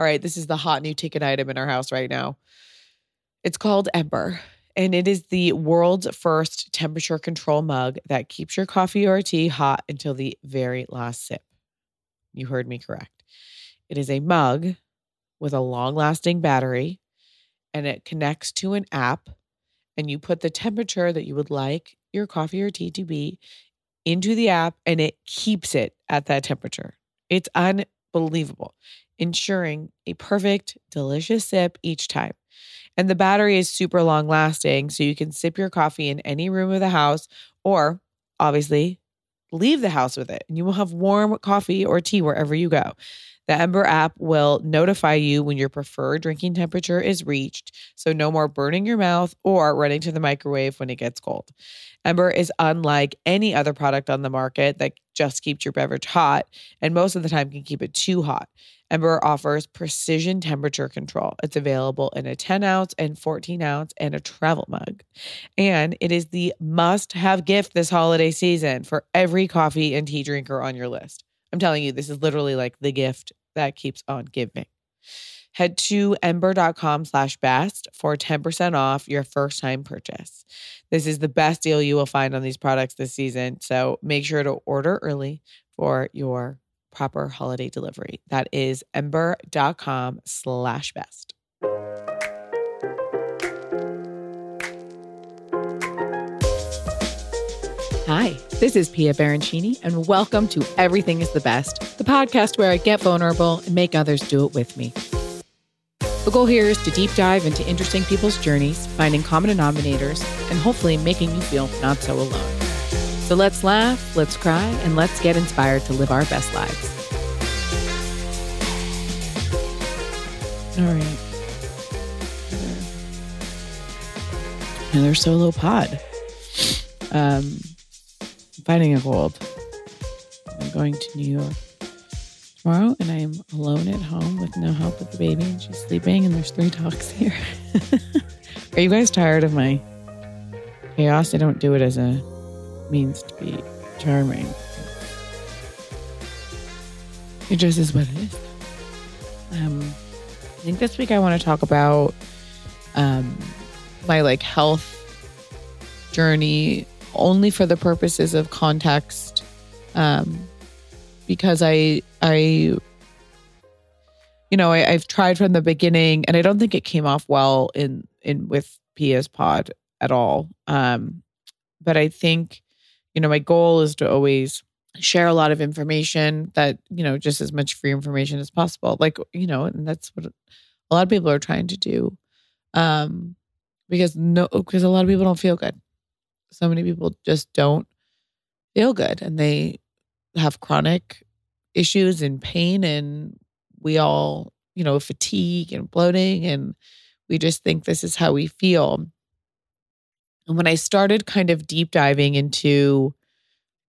All right, this is the hot new ticket item in our house right now. It's called Ember, and it is the world's first temperature control mug that keeps your coffee or tea hot until the very last sip. You heard me correct. It is a mug with a long lasting battery, and it connects to an app, and you put the temperature that you would like your coffee or tea to be into the app, and it keeps it at that temperature. It's unbelievable ensuring a perfect, delicious sip each time. And the battery is super long lasting, so you can sip your coffee in any room of the house or obviously leave the house with it. And you will have warm coffee or tea wherever you go. The Ember app will notify you when your preferred drinking temperature is reached, so no more burning your mouth or running to the microwave when it gets cold. Ember is unlike any other product on the market that just keeps your beverage hot and most of the time can keep it too hot. Ember offers precision temperature control. It's available in a 10 ounce and 14 ounce and a travel mug. And it is the must have gift this holiday season for every coffee and tea drinker on your list. I'm telling you, this is literally like the gift that keeps on giving. Head to ember.com slash best for 10% off your first time purchase. This is the best deal you will find on these products this season. So make sure to order early for your proper holiday delivery. That is ember.com slash best. Hi, this is Pia Baroncini, and welcome to Everything is the Best, the podcast where I get vulnerable and make others do it with me. The goal here is to deep dive into interesting people's journeys, finding common denominators, and hopefully making you feel not so alone. So let's laugh, let's cry, and let's get inspired to live our best lives. All right. Another, solo pod. Um, finding a cold. I'm going to New York tomorrow, and I'm alone at home with no help with the baby, and she's sleeping, and there's three dogs here. Are you guys tired of my chaos? I don't do it as a means to be charming. It just is what it is. Um, I think this week I want to talk about um, my like health journey only for the purposes of context, um, because I I you know I, I've tried from the beginning, and I don't think it came off well in in with Pia's pod at all. Um, but I think you know, my goal is to always share a lot of information that, you know, just as much free information as possible. Like, you know, and that's what a lot of people are trying to do. Um, because no, because a lot of people don't feel good. So many people just don't feel good and they have chronic issues and pain and we all, you know, fatigue and bloating and we just think this is how we feel. And when I started kind of deep diving into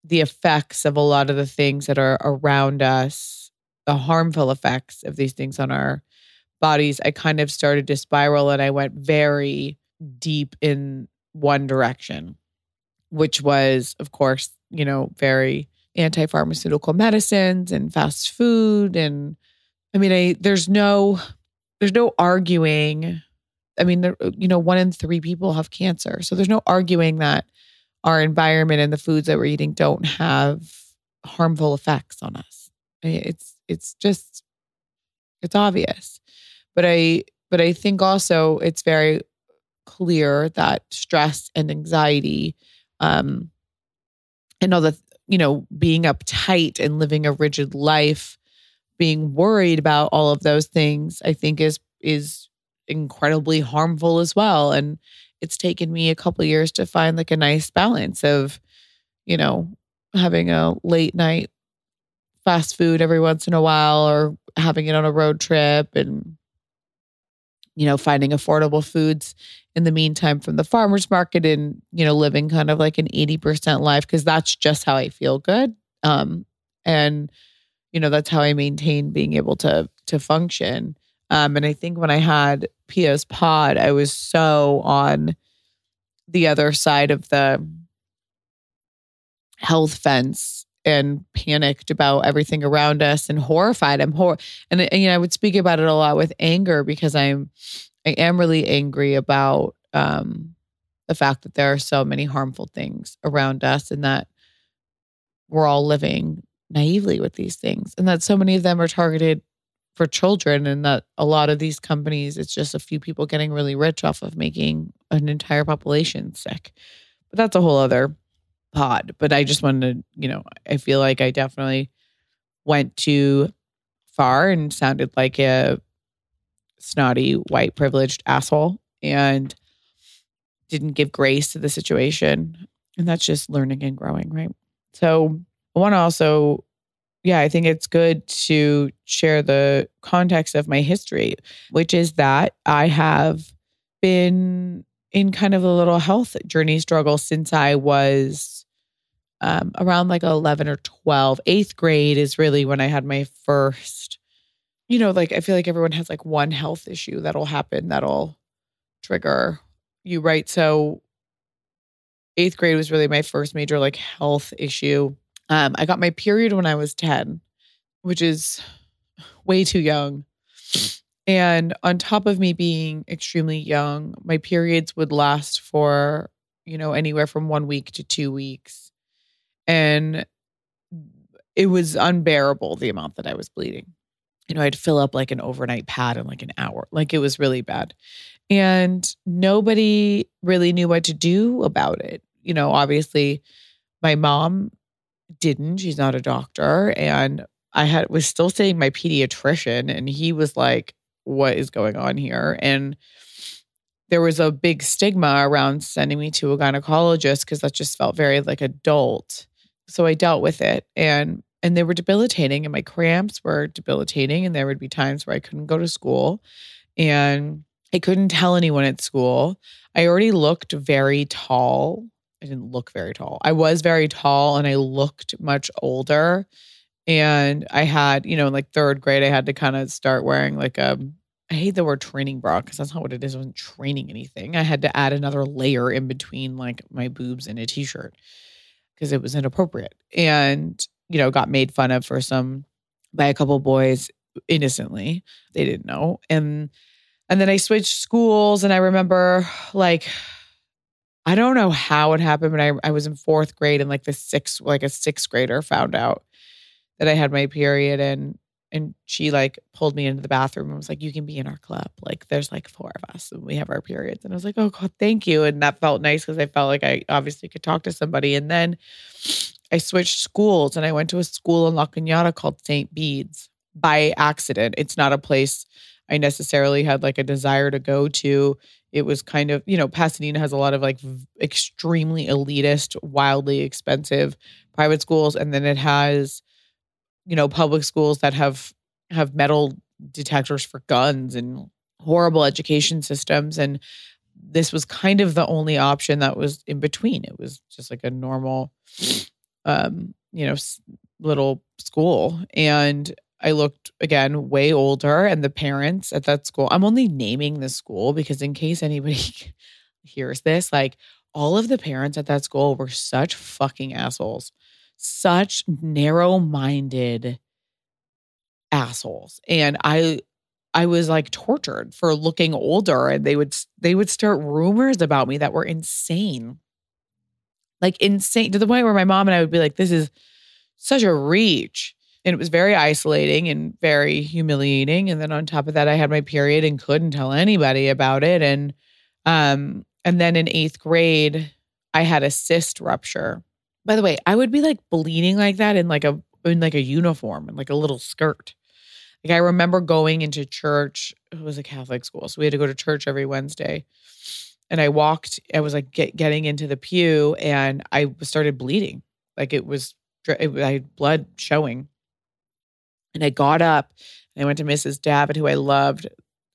the effects of a lot of the things that are around us, the harmful effects of these things on our bodies, I kind of started to spiral and I went very deep in one direction, which was, of course, you know, very anti pharmaceutical medicines and fast food. And I mean, I, there's no, there's no arguing I mean, you know, one in three people have cancer. So there's no arguing that our environment and the foods that we're eating don't have harmful effects on us. It's it's just it's obvious. But I But I think also it's very clear that stress and anxiety, um, and all the, you know, being uptight and living a rigid life, being worried about all of those things, I think is is incredibly harmful as well. And it's taken me a couple years to find like a nice balance of, you know, having a late night fast food every once in a while or having it on a road trip and you know finding affordable foods in the meantime from the farmers market and you know living kind of like an 80% life because that's just how I feel good um and you know that's how I maintain being able to to function um and I think when I had Pia's pod I was so on the other side of the health fence and panicked about everything around us and horrified. I'm hor and, and you know I would speak about it a lot with anger because I'm I am really angry about um the fact that there are so many harmful things around us and that we're all living naively with these things and that so many of them are targeted for children and that a lot of these companies it's just a few people getting really rich off of making an entire population sick. But that's a whole other pod. But I just wanted to, you know, I feel like I definitely went too far and sounded like a snotty, white, privileged asshole and didn't give grace to the situation. And that's just learning and growing, right? So I want to also, yeah, I think it's good to share the context of my history, which is that I have been in kind of a little health journey struggle since I was um, around like 11 or 12. Eighth grade is really when I had my first, you know, like I feel like everyone has like one health issue that'll happen that'll trigger you, right? So eighth grade was really my first major like health issue. Um, I got my period when I was 10, which is way too young. And on top of me being extremely young, my periods would last for, you know, anywhere from one week to two weeks. And it was unbearable the amount that I was bleeding. You know, I'd fill up like an overnight pad in like an hour. Like it was really bad. And nobody really knew what to do about it. You know, obviously my mom didn't. She's not a doctor. And I had was still seeing my pediatrician and he was like, what is going on here? And there was a big stigma around sending me to a gynecologist because that just felt very like adult. So I dealt with it and and they were debilitating and my cramps were debilitating and there would be times where I couldn't go to school and I couldn't tell anyone at school. I already looked very tall. I didn't look very tall. I was very tall and I looked much older. And I had, you know, in like third grade, I had to kind of start wearing like a, I hate the word training bra because that's not what it is. I wasn't training anything. I had to add another layer in between like my boobs and a t shirt because it was inappropriate. And, you know, got made fun of for some by a couple boys innocently. They didn't know. And, and then I switched schools and I remember like, I don't know how it happened, but I, I was in fourth grade and like the sixth, like a sixth grader found out that I had my period and and she like pulled me into the bathroom and was like, You can be in our club. Like there's like four of us and we have our periods. And I was like, Oh God, thank you. And that felt nice because I felt like I obviously could talk to somebody. And then I switched schools and I went to a school in La Cañada called St. Bede's by accident. It's not a place I necessarily had like a desire to go to. It was kind of, you know, Pasadena has a lot of like extremely elitist, wildly expensive private schools. And then it has you know public schools that have have metal detectors for guns and horrible education systems and this was kind of the only option that was in between it was just like a normal um you know little school and i looked again way older and the parents at that school i'm only naming the school because in case anybody hears this like all of the parents at that school were such fucking assholes such narrow minded assholes. And I, I was like tortured for looking older and they would they would start rumors about me that were insane. Like insane to the point where my mom and I would be like this is such a reach. And it was very isolating and very humiliating. And then on top of that, I had my period and couldn't tell anybody about it. And um, and then in eighth grade, I had a cyst rupture. By the way, I would be like bleeding like that in like a in like a uniform and like a little skirt. Like I remember going into church. It was a Catholic school, so we had to go to church every Wednesday. And I walked. I was like get, getting into the pew, and I started bleeding. Like it was, I had blood showing. And I got up. And I went to Mrs. Davitt, who I loved.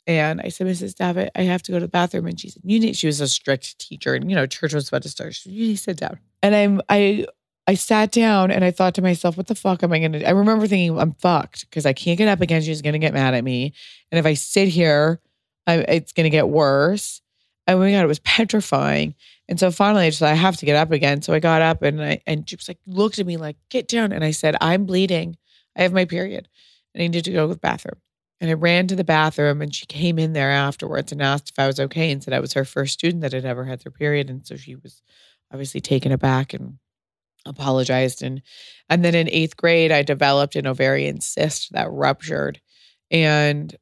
And I said, Mrs. Davitt, I have to go to the bathroom. And she said, You need, she was a strict teacher. And, you know, church was about to start. She said, You need to sit down. And I'm, I, I sat down and I thought to myself, what the fuck am I going to? I remember thinking, I'm fucked because I can't get up again. She's going to get mad at me. And if I sit here, I, it's going to get worse. Oh my God, it was petrifying. And so finally I just I have to get up again. So I got up and I, and she was like, looked at me like, get down. And I said, I'm bleeding. I have my period I needed to go to the bathroom. And I ran to the bathroom and she came in there afterwards and asked if I was okay and said I was her first student that had ever had their period. And so she was obviously taken aback and apologized. And and then in eighth grade, I developed an ovarian cyst that ruptured and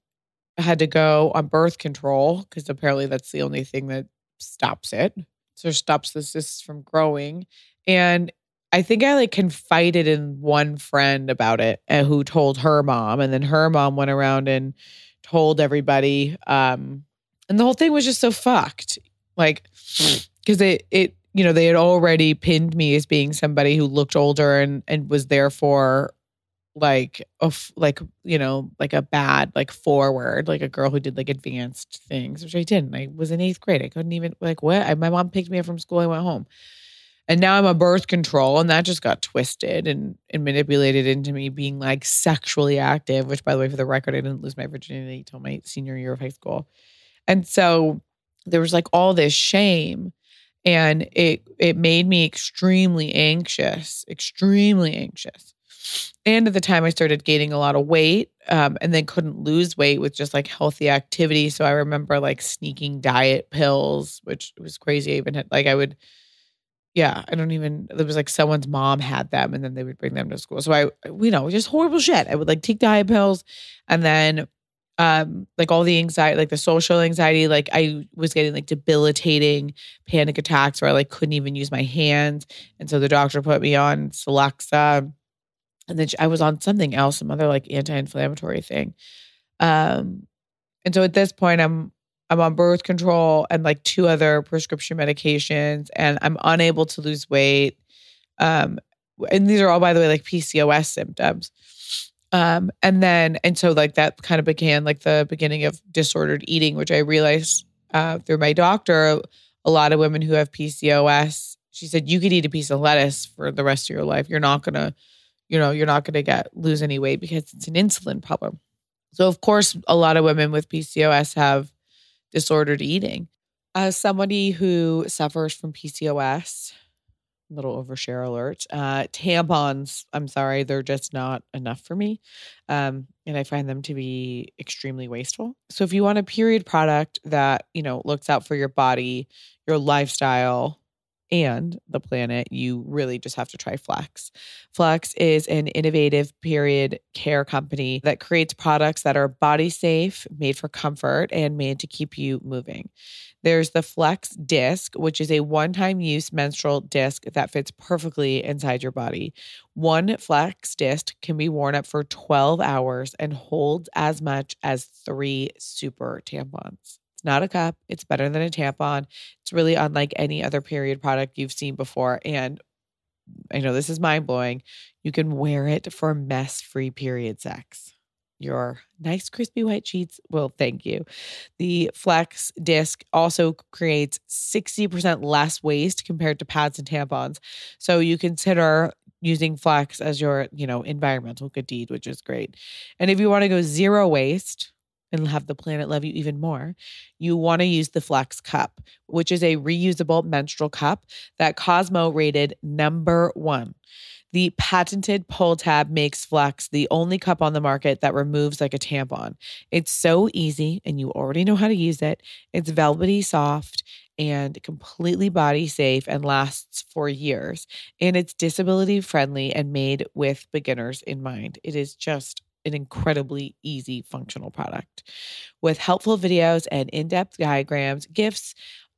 I had to go on birth control because apparently that's the only thing that stops it. So stops the cysts from growing. And I think I like confided in one friend about it and who told her mom. And then her mom went around and told everybody. Um, and the whole thing was just so fucked. Like, because it, it, you know, they had already pinned me as being somebody who looked older and, and was therefore like of like you know like a bad like forward like a girl who did like advanced things which i didn't i was in eighth grade i couldn't even like what I, my mom picked me up from school i went home and now i'm a birth control and that just got twisted and, and manipulated into me being like sexually active which by the way for the record i didn't lose my virginity until my senior year of high school and so there was like all this shame and it it made me extremely anxious extremely anxious and at the time, I started gaining a lot of weight um, and then couldn't lose weight with just like healthy activity. So I remember like sneaking diet pills, which was crazy. I even had like, I would, yeah, I don't even, there was like someone's mom had them and then they would bring them to school. So I, you know, just horrible shit. I would like take diet pills and then um like all the anxiety like the social anxiety like i was getting like debilitating panic attacks where i like couldn't even use my hands and so the doctor put me on celexa and then I was on something else, some other like anti-inflammatory thing. Um, and so at this point, I'm I'm on birth control and like two other prescription medications, and I'm unable to lose weight. Um, and these are all, by the way, like PCOS symptoms. Um, and then and so like that kind of began like the beginning of disordered eating, which I realized uh, through my doctor. A lot of women who have PCOS, she said you could eat a piece of lettuce for the rest of your life. You're not gonna you know, you're not to get lose any weight because it's an insulin problem. So of course, a lot of women with PCOS have disordered eating. As somebody who suffers from PCOS, little overshare alert. Uh, tampons, I'm sorry, they're just not enough for me. Um, and I find them to be extremely wasteful. So if you want a period product that, you know, looks out for your body, your lifestyle, and the planet, you really just have to try Flex. Flex is an innovative period care company that creates products that are body safe, made for comfort, and made to keep you moving. There's the Flex disc, which is a one time use menstrual disc that fits perfectly inside your body. One Flex disc can be worn up for 12 hours and holds as much as three super tampons not a cup. It's better than a tampon. It's really unlike any other period product you've seen before. And I know this is mind blowing. You can wear it for mess free period sex. Your nice crispy white sheets will thank you. The Flex disc also creates 60% less waste compared to pads and tampons. So you consider using Flex as your, you know, environmental good deed, which is great. And if you want to go zero waste, and have the planet love you even more, you want to use the Flex Cup, which is a reusable menstrual cup that Cosmo rated number one. The patented pull tab makes Flex the only cup on the market that removes like a tampon. It's so easy and you already know how to use it. It's velvety soft and completely body safe and lasts for years. And it's disability friendly and made with beginners in mind. It is just an incredibly easy functional product with helpful videos and in depth diagrams, gifts,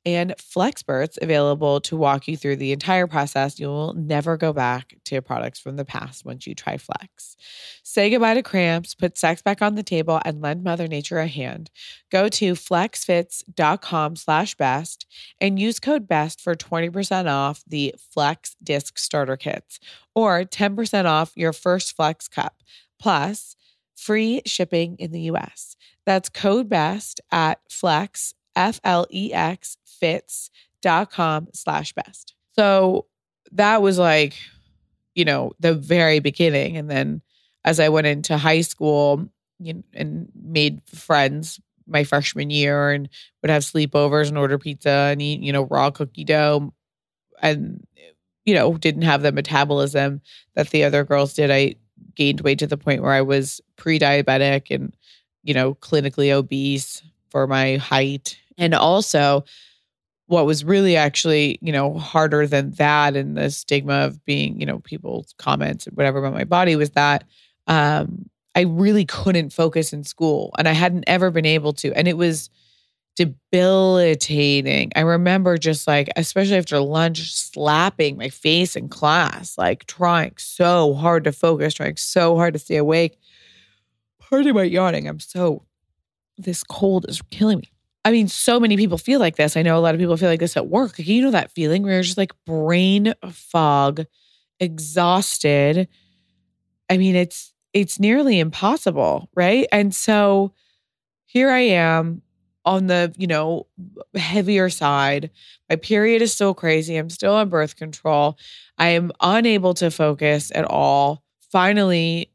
and Flexperts available to walk you through the entire process. You'll never go back to products from the past once you try Flex. Say goodbye to cramps, put sex back on the table, and lend Mother Nature a hand. Go to flexfits.com slash best and use code BEST for 20% off the Flex Disc Starter Kits or 10% off your first Flex Cup, plus free shipping in the US. That's code BEST at flex, F L E X fits.com slash best. So that was like, you know, the very beginning. And then as I went into high school you know, and made friends my freshman year and would have sleepovers and order pizza and eat, you know, raw cookie dough and, you know, didn't have the metabolism that the other girls did. I gained weight to the point where I was pre diabetic and, you know, clinically obese for my height. And also, what was really actually, you know, harder than that and the stigma of being, you know, people's comments and whatever about my body was that um, I really couldn't focus in school and I hadn't ever been able to. And it was debilitating. I remember just like, especially after lunch, slapping my face in class, like trying so hard to focus, trying so hard to stay awake. Pardon my yawning. I'm so, this cold is killing me. I mean, so many people feel like this. I know a lot of people feel like this at work. You know that feeling where you're just like brain fog, exhausted. I mean, it's it's nearly impossible, right? And so here I am on the, you know, heavier side. My period is still crazy. I'm still on birth control. I am unable to focus at all. Finally,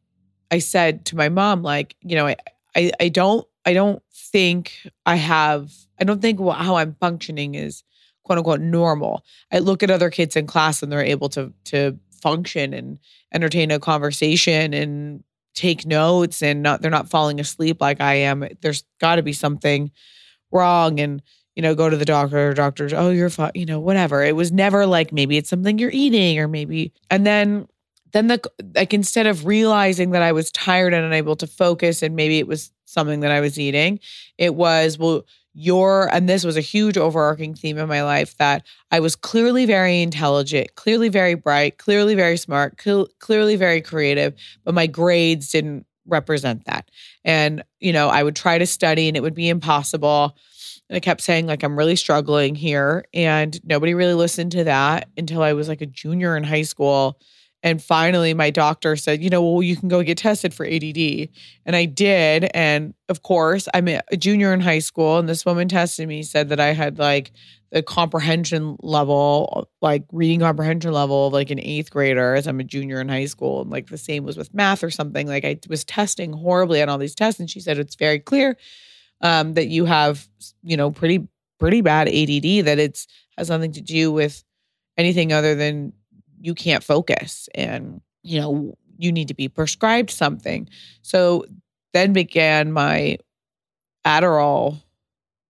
I said to my mom, like, you know, I, I, I don't I don't think I have, I don't think how I'm functioning is quote unquote normal. I look at other kids in class and they're able to to function and entertain a conversation and take notes and not they're not falling asleep like I am. There's got to be something wrong and you know go to the doctor doctors oh you're fine you know whatever it was never like maybe it's something you're eating or maybe and then then the like instead of realizing that I was tired and unable to focus and maybe it was something that I was eating. It was, well, you're, and this was a huge overarching theme in my life that I was clearly very intelligent, clearly very bright, clearly very smart, cl- clearly very creative, but my grades didn't represent that. And, you know, I would try to study and it would be impossible. And I kept saying, like, I'm really struggling here. And nobody really listened to that until I was like a junior in high school. And finally, my doctor said, you know, well, you can go get tested for ADD. And I did. And of course, I'm a junior in high school. And this woman tested me, said that I had like the comprehension level, like reading comprehension level of like an eighth grader as I'm a junior in high school. And like the same was with math or something. Like I was testing horribly on all these tests. And she said, it's very clear um, that you have, you know, pretty, pretty bad ADD, that it's has nothing to do with anything other than you can't focus and you know you need to be prescribed something so then began my adderall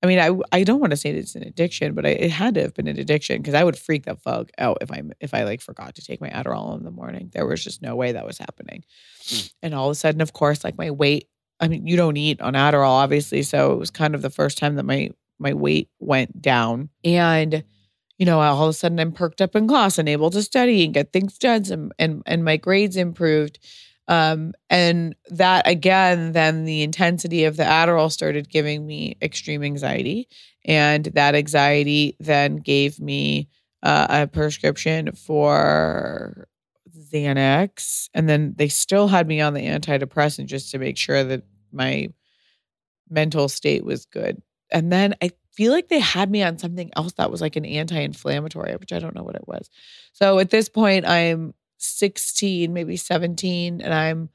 i mean i i don't want to say it's an addiction but I, it had to have been an addiction because i would freak the fuck out if i if i like forgot to take my adderall in the morning there was just no way that was happening mm. and all of a sudden of course like my weight i mean you don't eat on adderall obviously so it was kind of the first time that my my weight went down and you know, all of a sudden I'm perked up in class and able to study and get things done and and, and my grades improved. Um, and that again, then the intensity of the Adderall started giving me extreme anxiety. And that anxiety then gave me uh, a prescription for Xanax. And then they still had me on the antidepressant just to make sure that my mental state was good. And then I feel like they had me on something else that was like an anti-inflammatory, which I don't know what it was. So at this point, I'm 16, maybe 17, and I'm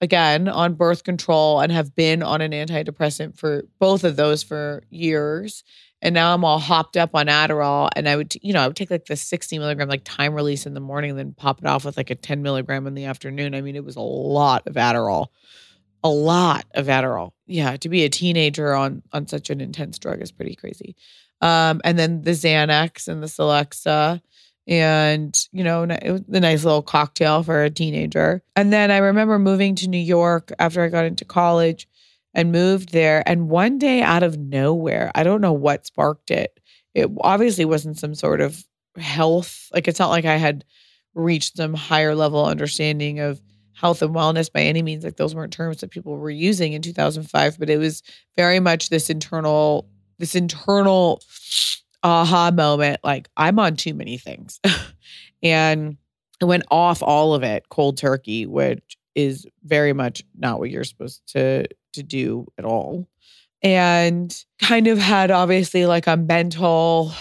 again on birth control and have been on an antidepressant for both of those for years. And now I'm all hopped up on Adderall. And I would, you know, I would take like the 60 milligram, like time release in the morning, and then pop it off with like a 10 milligram in the afternoon. I mean, it was a lot of Adderall a lot of Adderall. Yeah, to be a teenager on on such an intense drug is pretty crazy. Um, and then the Xanax and the Celexa and you know it was a nice little cocktail for a teenager. And then i remember moving to new york after i got into college and moved there. And one day out of nowhere i don't know what sparked it. It obviously wasn't some sort of health like it's not like i had reached some higher level understanding of health and wellness by any means like those weren't terms that people were using in 2005 but it was very much this internal this internal aha moment like i'm on too many things. And i went off all of it cold turkey which is very much not what you're supposed to to do at all. And kind of had obviously like a mental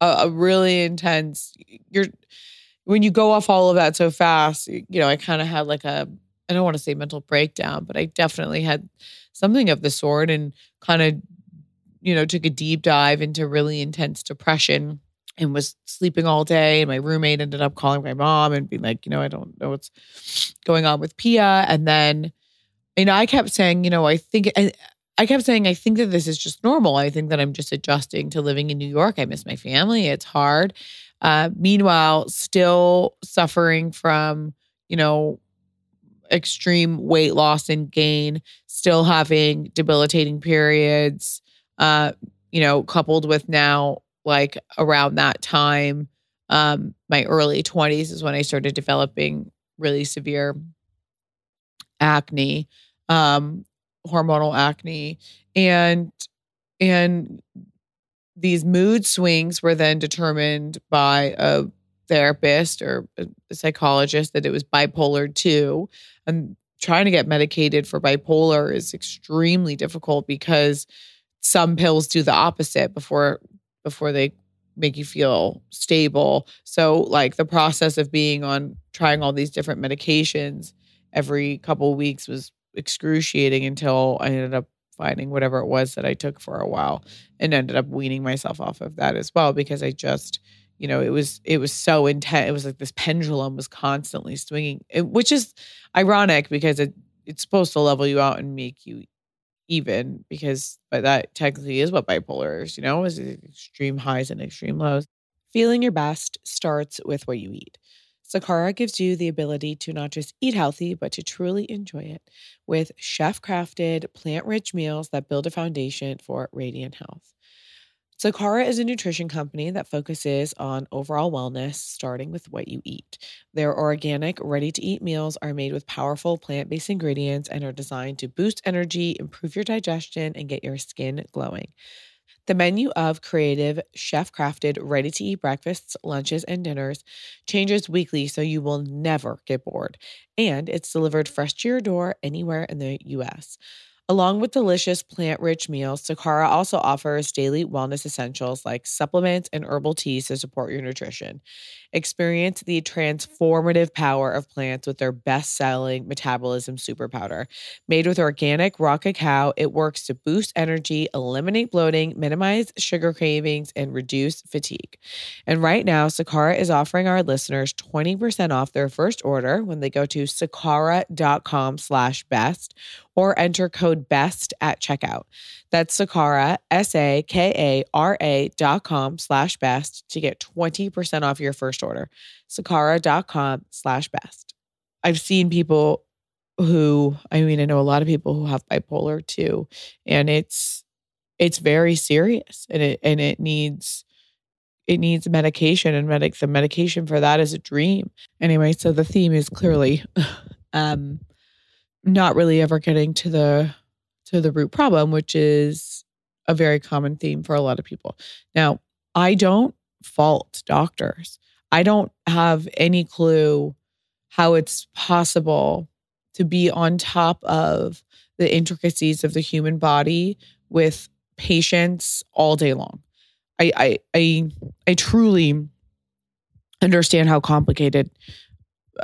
a, a really intense you're when you go off all of that so fast you know i kind of had like a i don't want to say mental breakdown but i definitely had something of the sort and kind of you know, took a deep dive into really intense depression and was sleeping all day. And my roommate ended up calling my mom and being like, you know, I don't know what's going on with Pia. And then, you know, I kept saying, you know, I think, I, I kept saying, I think that this is just normal. I think that I'm just adjusting to living in New York. I miss my family. It's hard. Uh, meanwhile, still suffering from, you know, extreme weight loss and gain, still having debilitating periods, uh, you know, coupled with now like around that time, um, my early 20s is when I started developing really severe acne, um, hormonal acne, and and these mood swings were then determined by a therapist or a psychologist that it was bipolar 2 and trying to get medicated for bipolar is extremely difficult because some pills do the opposite before before they make you feel stable. So like the process of being on trying all these different medications every couple weeks was excruciating until I ended up finding whatever it was that I took for a while and ended up weaning myself off of that as well because I just you know it was it was so intense it was like this pendulum was constantly swinging which is ironic because it it's supposed to level you out and make you even because but that technically is what bipolar is, you know, is extreme highs and extreme lows. Feeling your best starts with what you eat. Sakara gives you the ability to not just eat healthy, but to truly enjoy it with chef crafted, plant rich meals that build a foundation for radiant health. Sakara is a nutrition company that focuses on overall wellness, starting with what you eat. Their organic, ready to eat meals are made with powerful plant based ingredients and are designed to boost energy, improve your digestion, and get your skin glowing. The menu of creative, chef crafted, ready to eat breakfasts, lunches, and dinners changes weekly so you will never get bored. And it's delivered fresh to your door anywhere in the US. Along with delicious plant rich meals, Sakara also offers daily wellness essentials like supplements and herbal teas to support your nutrition. Experience the transformative power of plants with their best selling metabolism super powder. Made with organic raw cacao, it works to boost energy, eliminate bloating, minimize sugar cravings, and reduce fatigue. And right now, Sakara is offering our listeners 20% off their first order when they go to sakara.com slash best or enter code BEST at checkout. That's Sakara, S-A-K-A-R-A dot com slash best to get 20% off your first order. Sakara.com slash best. I've seen people who, I mean, I know a lot of people who have bipolar too, and it's it's very serious and it and it needs it needs medication and medic the medication for that is a dream. Anyway, so the theme is clearly um not really ever getting to the to the root problem, which is a very common theme for a lot of people. Now, I don't fault doctors. I don't have any clue how it's possible to be on top of the intricacies of the human body with patients all day long. I I I, I truly understand how complicated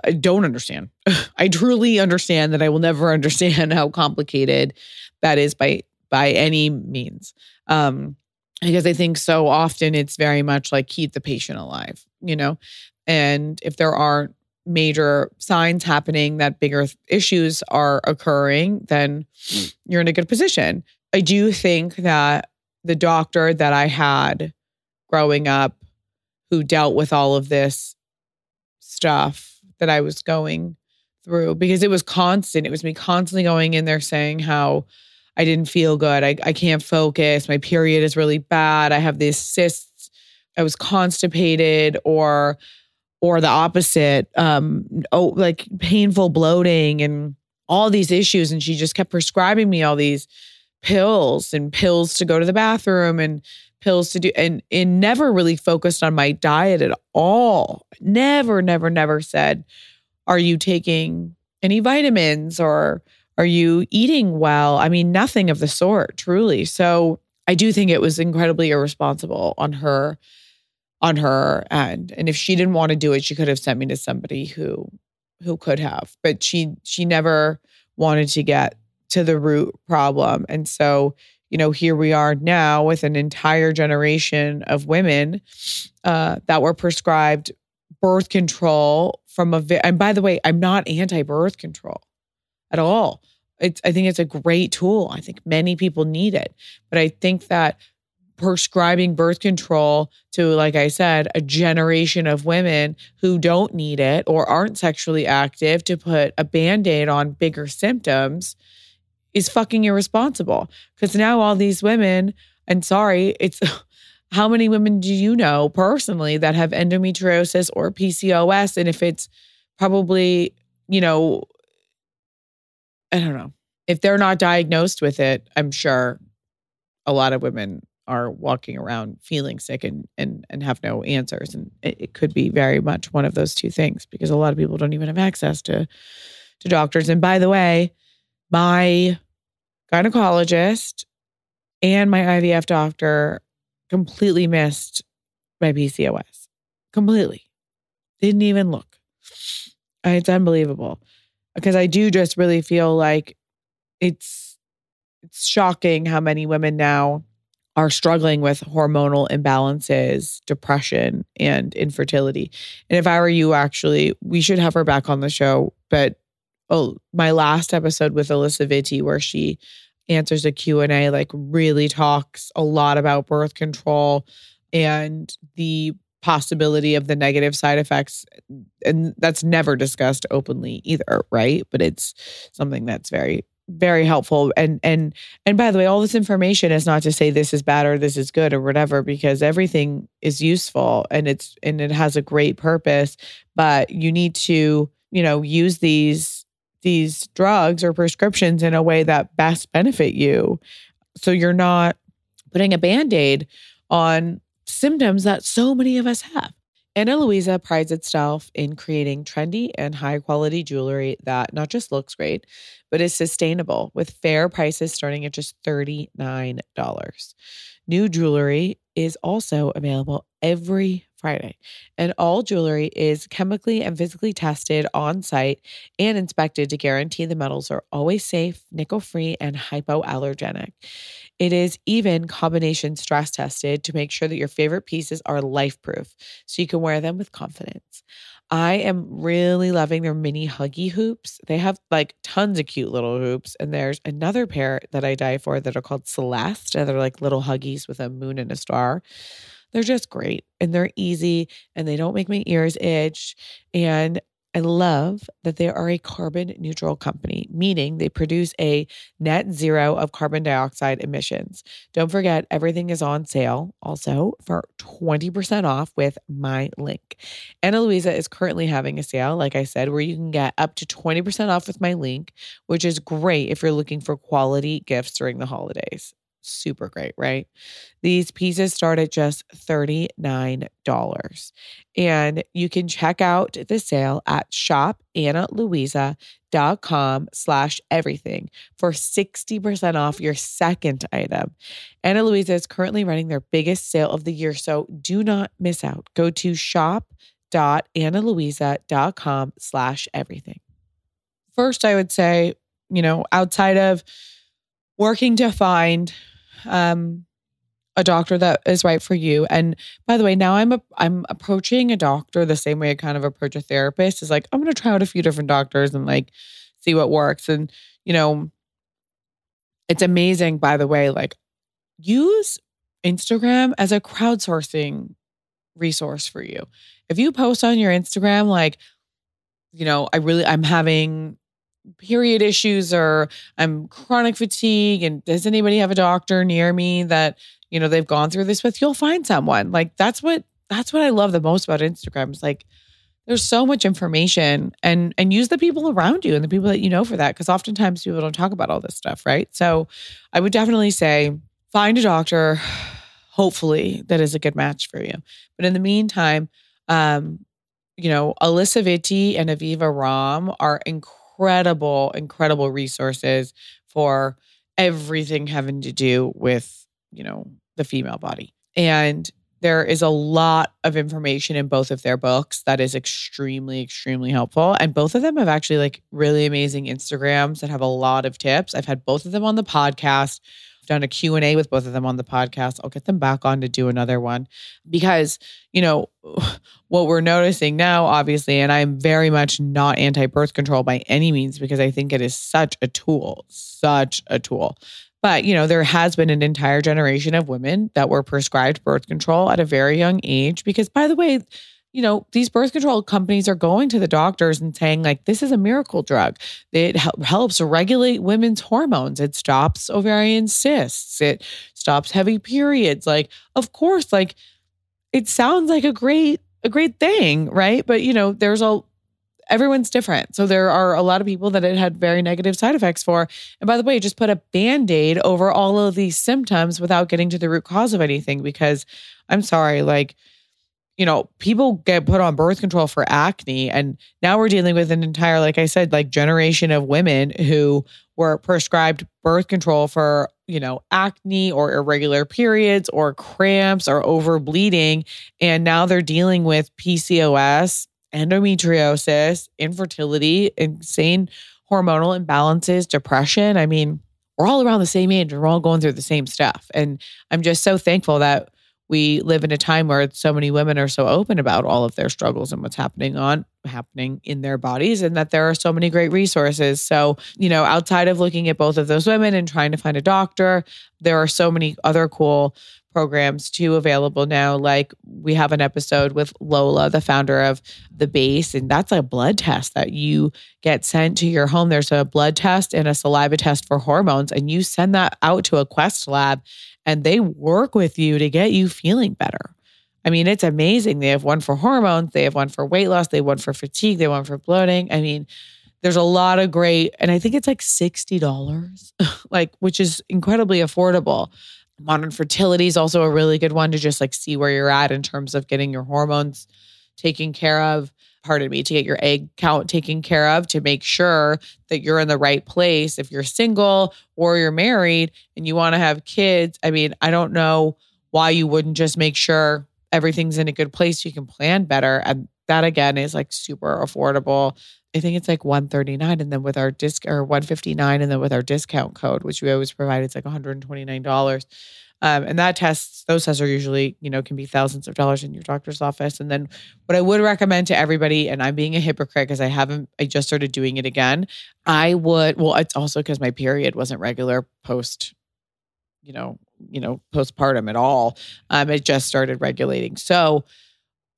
I don't understand. I truly understand that I will never understand how complicated that is by by any means. Um, because I think so often it's very much like keep the patient alive, you know? And if there aren't major signs happening that bigger issues are occurring, then mm. you're in a good position. I do think that the doctor that I had growing up who dealt with all of this stuff that I was going through because it was constant. It was me constantly going in there saying how I didn't feel good. I, I can't focus. My period is really bad. I have these cysts. I was constipated or or the opposite. Um, oh, like painful bloating and all these issues. And she just kept prescribing me all these pills and pills to go to the bathroom and pills to do and it never really focused on my diet at all. Never, never, never said, Are you taking any vitamins or are you eating well? I mean, nothing of the sort, truly. So I do think it was incredibly irresponsible on her on her end. And if she didn't want to do it, she could have sent me to somebody who who could have. But she she never wanted to get to the root problem. And so, you know, here we are now with an entire generation of women uh, that were prescribed birth control from a. And by the way, I'm not anti birth control at all. It's, I think it's a great tool. I think many people need it. But I think that prescribing birth control to, like I said, a generation of women who don't need it or aren't sexually active to put a band aid on bigger symptoms is fucking irresponsible. Because now all these women, and sorry, it's how many women do you know personally that have endometriosis or PCOS? And if it's probably, you know, I don't know. If they're not diagnosed with it, I'm sure a lot of women are walking around feeling sick and and and have no answers. And it, it could be very much one of those two things because a lot of people don't even have access to to doctors. And by the way, my gynecologist and my IVF doctor completely missed my PCOS. Completely. Didn't even look. It's unbelievable because I do just really feel like it's it's shocking how many women now are struggling with hormonal imbalances, depression, and infertility. And if I were you, actually, we should have her back on the show. But oh, my last episode with Alisa Vitti, where she answers a Q&A, like really talks a lot about birth control and the possibility of the negative side effects and that's never discussed openly either right but it's something that's very very helpful and and and by the way all this information is not to say this is bad or this is good or whatever because everything is useful and it's and it has a great purpose but you need to you know use these these drugs or prescriptions in a way that best benefit you so you're not putting a band-aid on symptoms that so many of us have. Ana Luisa prides itself in creating trendy and high quality jewelry that not just looks great, but is sustainable with fair prices starting at just $39. New jewelry is also available every Friday. And all jewelry is chemically and physically tested on site and inspected to guarantee the metals are always safe, nickel free, and hypoallergenic. It is even combination stress tested to make sure that your favorite pieces are life proof so you can wear them with confidence. I am really loving their mini huggy hoops. They have like tons of cute little hoops. And there's another pair that I die for that are called Celeste. And they're like little huggies with a moon and a star. They're just great and they're easy and they don't make my ears itch. And I love that they are a carbon neutral company, meaning they produce a net zero of carbon dioxide emissions. Don't forget, everything is on sale also for 20% off with my link. Ana Luisa is currently having a sale, like I said, where you can get up to 20% off with my link, which is great if you're looking for quality gifts during the holidays super great, right? These pieces start at just $39. And you can check out the sale at shopanaluisa.com slash everything for 60% off your second item. Ana Luisa is currently running their biggest sale of the year, so do not miss out. Go to shop.analuisa.com slash everything. First, I would say, you know, outside of working to find um, a doctor that is right for you. And by the way, now I'm a, I'm approaching a doctor the same way I kind of approach a therapist. Is like I'm going to try out a few different doctors and like see what works. And you know, it's amazing. By the way, like use Instagram as a crowdsourcing resource for you. If you post on your Instagram, like, you know, I really, I'm having period issues or I'm chronic fatigue, and does anybody have a doctor near me that, you know, they've gone through this with? You'll find someone. Like, that's what, that's what I love the most about Instagram. Is like, there's so much information and and use the people around you and the people that you know for that because oftentimes people don't talk about all this stuff right so i would definitely say find a doctor hopefully that is a good match for you but in the meantime um you know Alisa Vitti and Aviva Romm are incredible incredible incredible resources for everything having to do with you know the female body and there is a lot of information in both of their books that is extremely, extremely helpful. And both of them have actually like really amazing Instagrams that have a lot of tips. I've had both of them on the podcast. Done a Q&A with both of them on the podcast. I'll get them back on to do another one because, you know, what we're noticing now, obviously, and I'm very much not anti birth control by any means because I think it is such a tool, such a tool. But, you know, there has been an entire generation of women that were prescribed birth control at a very young age because, by the way, you know, these birth control companies are going to the doctors and saying, like, this is a miracle drug. It helps regulate women's hormones. It stops ovarian cysts. It stops heavy periods. Like, of course, like, it sounds like a great, a great thing, right? But, you know, there's a, everyone's different. So there are a lot of people that it had very negative side effects for. And by the way, just put a band aid over all of these symptoms without getting to the root cause of anything. Because I'm sorry, like, you know, people get put on birth control for acne. And now we're dealing with an entire, like I said, like generation of women who were prescribed birth control for, you know, acne or irregular periods or cramps or over bleeding. And now they're dealing with PCOS endometriosis, infertility, insane hormonal imbalances, depression. I mean, we're all around the same age we're all going through the same stuff. And I'm just so thankful that we live in a time where so many women are so open about all of their struggles and what's happening on happening in their bodies and that there are so many great resources. So, you know, outside of looking at both of those women and trying to find a doctor, there are so many other cool programs too available now. Like we have an episode with Lola, the founder of The Base, and that's a blood test that you get sent to your home. There's a blood test and a saliva test for hormones, and you send that out to a Quest lab and they work with you to get you feeling better. I mean, it's amazing. They have one for hormones, they have one for weight loss, they have one for fatigue, they have one for bloating. I mean, there's a lot of great, and I think it's like $60, like, which is incredibly affordable. Modern fertility is also a really good one to just like see where you're at in terms of getting your hormones taken care of. Pardon me, to get your egg count taken care of to make sure that you're in the right place. If you're single or you're married and you want to have kids, I mean, I don't know why you wouldn't just make sure everything's in a good place. You can plan better. And that again is like super affordable. I think it's like 139 and then with our disc or 159 and then with our discount code, which we always provide, it's like $129. Um, and that tests, those tests are usually, you know, can be thousands of dollars in your doctor's office. And then what I would recommend to everybody, and I'm being a hypocrite because I haven't, I just started doing it again. I would, well, it's also because my period wasn't regular post, you know, you know, postpartum at all. Um, it just started regulating. So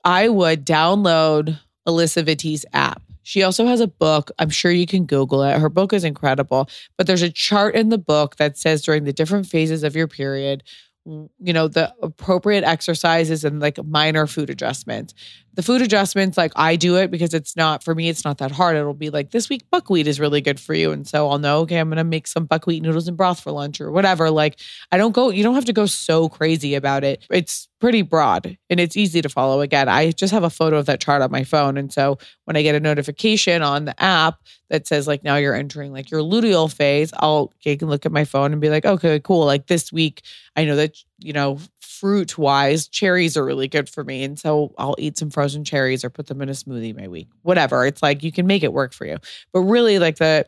I would download Alisa Vitti's app. She also has a book. I'm sure you can Google it. Her book is incredible, but there's a chart in the book that says during the different phases of your period, you know, the appropriate exercises and like minor food adjustments. The food adjustments, like I do it because it's not, for me, it's not that hard. It'll be like, this week, buckwheat is really good for you. And so I'll know, okay, I'm to make some buckwheat noodles and broth for lunch or whatever. Like, I don't go, you don't have to go so crazy about it. It's pretty broad and it's easy to follow. Again, I just have a photo of that chart on my phone. And so when I get a notification on the app that says, like, now you're entering like your luteal phase, I'll I can look at my phone and be like, okay, cool. Like this week, I know that, you know, fruit wise, cherries are really good for me. And so I'll eat some frozen cherries or put them in a smoothie my week, whatever. It's like you can make it work for you. But really, like the,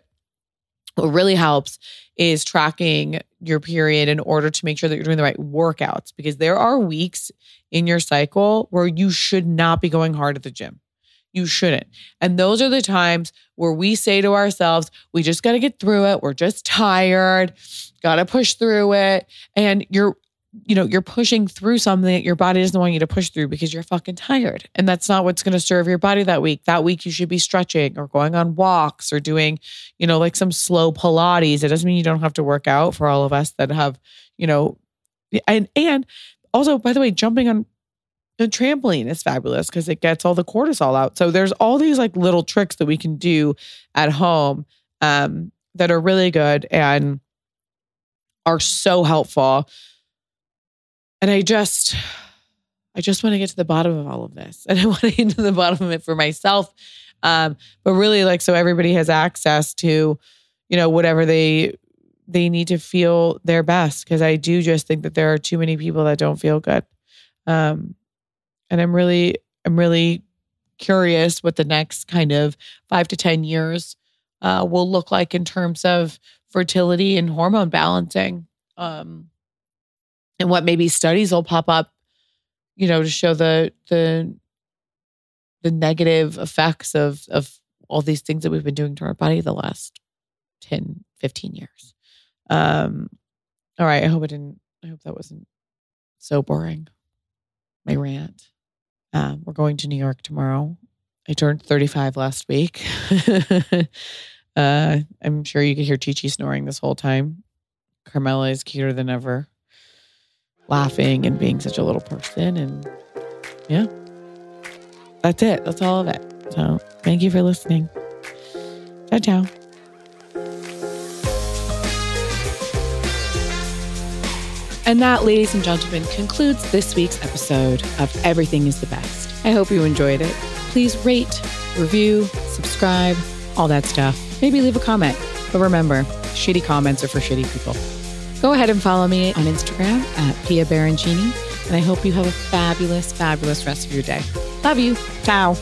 what really helps is tracking your period in order to make sure that you're doing the right workouts because there are weeks in your cycle where you should not be going hard at the gym. You shouldn't. And those are the times where we say to ourselves, we just got to get through it. We're just tired, got to push through it. And you're you know, you're pushing through something that your body doesn't want you to push through because you're fucking tired. And that's not what's going to serve your body that week. That week you should be stretching or going on walks or doing, you know, like some slow Pilates. It doesn't mean you don't have to work out for all of us that have, you know, and and also by the way, jumping on the trampoline is fabulous because it gets all the cortisol out. So there's all these like little tricks that we can do at home um, that are really good and are so helpful and I just, I just want to get to the bottom of all of this. And I want to get to the bottom of it for myself. Um, but really like so everybody has access to, you know, whatever they they need to feel their best. Cause I do just think that there are too many people that don't feel good. Um, and I'm really, I'm really curious what the next kind of five to 10 years uh, will look like in terms of fertility and hormone balancing. Um, and what maybe studies will pop up, you know, to show the the the negative effects of of all these things that we've been doing to our body the last 10, 15 years. Um, all right. I hope I didn't, I hope that wasn't so boring. My rant. Um, we're going to New York tomorrow. I turned 35 last week. uh, I'm sure you could hear Chi Chi snoring this whole time. Carmela is cuter than ever laughing and being such a little person. And yeah, that's it. That's all of it. So thank you for listening. Ciao, ciao. And that, ladies and gentlemen, concludes this week's episode of Everything is the Best. I hope you enjoyed it. Please rate, review, subscribe, all that stuff. Maybe leave a comment. But remember, shitty comments are for shitty people. Go ahead and follow me on Instagram at Pia Baroncini. And I hope you have a fabulous, fabulous rest of your day. Love you. Ciao.